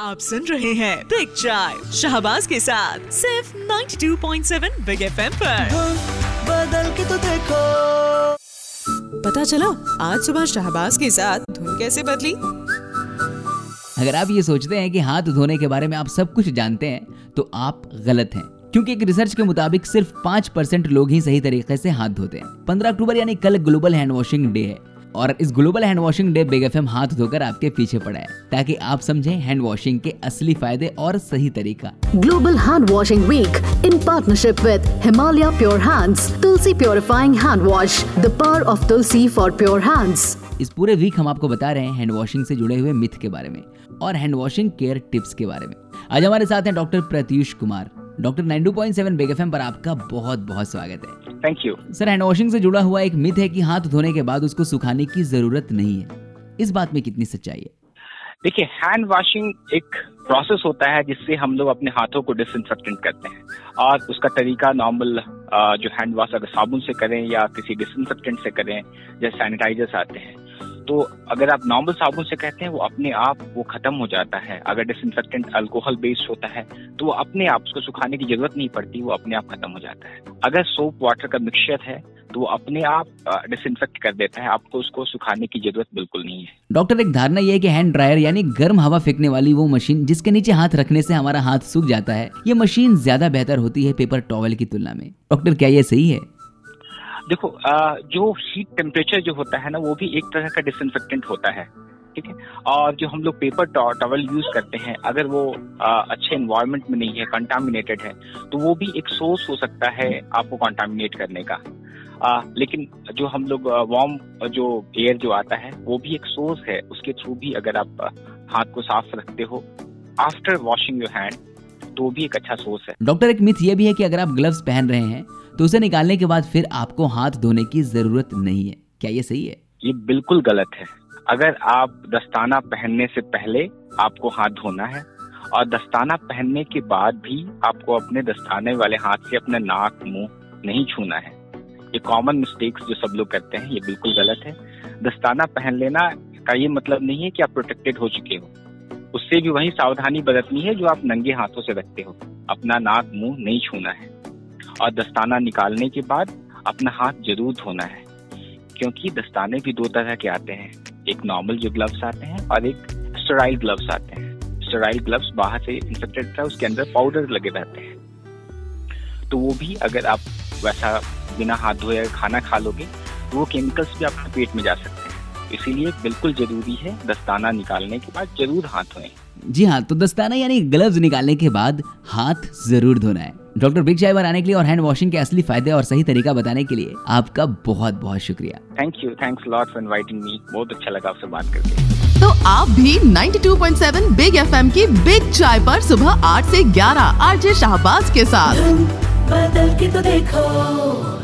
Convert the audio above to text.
आप सुन रहे हैं बिग चाय शाहबाज के साथ सिर्फ़ 92.7 बिग एफएम पर। बदल के तो देखो। पता चला आज सुबह शाहबाज के साथ धुन कैसे बदली? अगर आप ये सोचते हैं कि हाथ धोने के बारे में आप सब कुछ जानते हैं तो आप गलत हैं। क्योंकि एक रिसर्च के मुताबिक सिर्फ़ पाँच परसेंट लोग ही सही तरीके से हाथ धोते हैं। पंद्रह अक्टूबर यानी कल ग्लोबल हैंड वॉशिंग डे है। और इस global hand washing day Big F हाथ धोकर आपके पीछे पड़ा है ताकि आप समझें हैंड वॉशिंग के असली फ़ायदे और सही तरीका। Global Hand washing week in partnership with Himalaya pure Hands, Tulsi purifying hand wash the power of Tulsi for pure hands. इस पूरे वीक हम आपको बता रहे हैं हैंड वॉशिंग से जुड़े हुए मिथ के बारे में और हैंड वॉशिंग केयर टिप्स के बारे में। आज हमारे साथ हैं doctor Pratyush Kumar. Doctor 92.7 Big FM पर आपका बहुत बहुत स्वागत है। Thank you sir hand washing से जुड़ा हुआ एक मिथ है कि हाथ धोने के बाद उसको सुखाने की ज़रूरत नहीं है। इस बात में कितनी सच्चाई है? देखिए हैंड वॉशिंग एक प्रोसेस होता है जिससे हम लोग अपने हाथों को डिस करते हैं। और उसका तरीका नॉर्मल जो हैंड वॉश अगर साबुन से करें या किसी डिसइंफेक्टेंट से करें जैसे सैनिटाइजर्स आते हैं तो अगर आप नॉर्मल साबुन से कहते हैं, वो अपने आप, वो खत्म हो जाता है। अगर डिसइंफेक्टेंट अल्कोहल बेस्ड होता है तो वो अपने आप, उसको सुखाने की ज़रूरत नहीं पड़ती, वो अपने आप खत्म हो जाता है। अगर सोप वाटर का मिक्सचर है तो वो अपने आप डिसइंफेक्ट कर देता है। आपको उसको सुखाने की ज़रूरत बिल्कुल नहीं है। डॉक्टर एक धारणा ये है कि हैंड ड्रायर यानी गर्म हवा फेंकने वाली वो मशीन जिसके नीचे हाथ रखने से हमारा हाथ सूख जाता है, ये मशीन ज़्यादा बेहतर होती है पेपर टॉवल की तुलना में। डॉक्टर क्या ये सही है? देखो आ, जो हीट टेम्परेचर जो होता है ना वो भी एक तरह का डिसइंफेक्टेंट होता है ठीक है? और जो हम लोग पेपर टॉवल यूज़ करते हैं अगर वो आ, अच्छे इन्वायरमेंट में नहीं है कंटामिनेटेड है तो वो भी एक सोर्स हो सकता है आपको कंटामिनेट करने का। आ, लेकिन जो हम लोग वार्म जो एयर जो आता है वो भी एक सोर्स है उसके थ्रू भी अगर आप हाथ को साफ़ रखते हो आफ्टर वॉशिंग योर हैंड तो भी एक अच्छा सोर्स है। डॉक्टर एक मिथ ये भी है कि अगर आप ग्लव्स पहन रहे हैं तो उसे निकालने के बाद फिर आपको हाथ धोने की ज़रूरत नहीं है। क्या ये सही है? ये बिल्कुल गलत है। अगर आप दस्ताना पहनने से पहले आपको हाथ धोना है और दस्ताना पहनने के बाद भी आपको अपने दस्ताने वाले हाथ से अपने नाक, मुँह नहीं छूना है। ये कॉमन मिस्टेक्स जो सब लोग करते हैं, ये बिल्कुल गलत है। दस्ताना पहन लेना का ये मतलब नहीं है कि आप प्रोटेक्टेड हो चुके हो। उससे भी वही सावधानी बरतनी है जो आप नंगे हाथों से रखते हो। अपना नाक, मुँह नहीं छूना है। और दस्ताना निकालने के बाद अपना हाथ ज़रूर धोना है, क्योंकि दस्ताने भी दो तरह के आते हैं। एक नॉर्मल जो ग्लव्स आते हैं और एक स्टराइल ग्लव्स आते हैं। स्टराइल ग्लव्स बाहर से इंफेक्टेड था, उसके अंदर पाउडर लगे रहते हैं। तो वो भी अगर आप वैसा बिना हाथ धोए खाना खा लोगे तो वो केमिकल्स भी आपके पेट में जा सकते हैं। इसीलिए बिल्कुल ज़रूरी है दस्ताना निकालने के बाद ज़रूर हाथ धोएँ। जी हाँ तो दस्ताना यानी ग्लव्स निकालने के बाद हाथ ज़रूर धोना है। डॉक्टर बिग चाय आने के लिए और हैंड वॉशिंग के असली फ़ायदे और सही तरीका बताने के लिए आपका बहुत बहुत शुक्रिया thank you thanks lot for inviting me बहुत अच्छा लगा आपसे बात करके। तो आप भी 92.7 बिग एफएम की बिग चाय पर सुबह 8 से 11 आरजे शाहबाज के साथ। बदल के तो देखो।